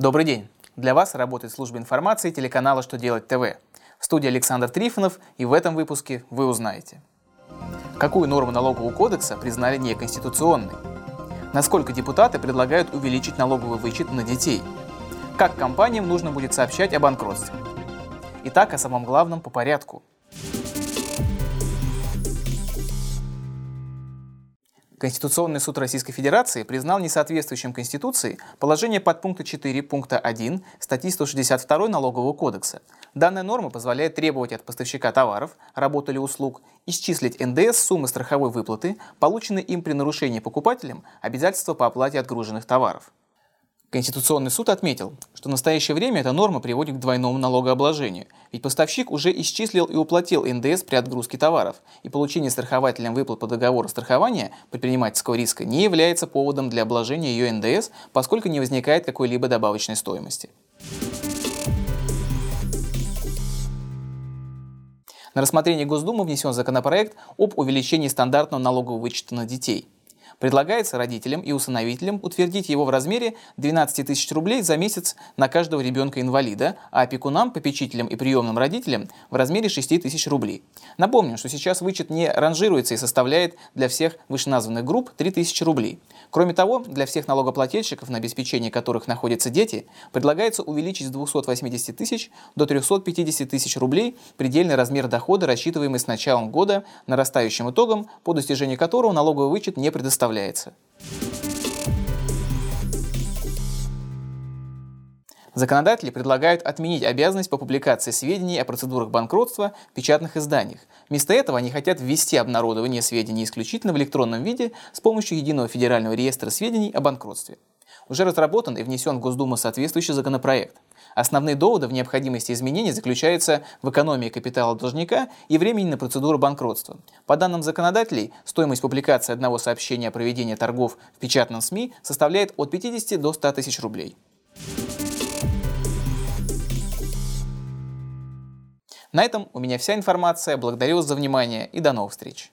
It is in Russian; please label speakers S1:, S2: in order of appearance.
S1: Добрый день! Для вас работает служба информации телеканала «Что делать ТВ». В студии Александр Трифонов, и в этом выпуске вы узнаете. Какую норму налогового кодекса признали неконституционной? Насколько депутаты предлагают увеличить налоговый вычет на детей? Как компаниям нужно будет сообщать о банкротстве? Итак, о самом главном по порядку – Конституционный суд Российской Федерации признал несоответствующим Конституции положение подпункта 4 пункта 1 статьи 162 Налогового кодекса. Данная норма позволяет требовать от поставщика товаров, работ или услуг исчислить НДС суммы страховой выплаты, полученной им при нарушении покупателем обязательства по оплате отгруженных товаров. Конституционный суд отметил, что в настоящее время эта норма приводит к двойному налогообложению, ведь поставщик уже исчислил и уплатил НДС при отгрузке товаров, и получение страхователем выплат по договору страхования предпринимательского риска не является поводом для обложения ее НДС, поскольку не возникает какой-либо добавочной стоимости. На рассмотрение Госдумы внесен законопроект об увеличении стандартного налогового вычета на детей – Предлагается родителям и усыновителям утвердить его в размере 12 тысяч рублей за месяц на каждого ребенка-инвалида, а опекунам, попечителям и приемным родителям в размере 6 тысяч рублей. Напомним, что сейчас вычет не ранжируется и составляет для всех вышеназванных групп 3 тысячи рублей. Кроме того, для всех налогоплательщиков, на обеспечении которых находятся дети, предлагается увеличить с 280 тысяч до 350 тысяч рублей предельный размер дохода, рассчитываемый с началом года нарастающим итогом, по достижению которого налоговый вычет не предоставляется представляется. Законодатели предлагают отменить обязанность по публикации сведений о процедурах банкротства в печатных изданиях. Вместо этого они хотят ввести обнародование сведений исключительно в электронном виде с помощью Единого федерального реестра сведений о банкротстве. Уже разработан и внесен в Госдуму соответствующий законопроект. Основные доводы в необходимости изменений заключаются в экономии капитала должника и времени на процедуру банкротства. По данным законодателей, стоимость публикации одного сообщения о проведении торгов в печатном СМИ составляет от 50 до 100 тысяч рублей. На этом у меня вся информация. Благодарю вас за внимание и до новых встреч.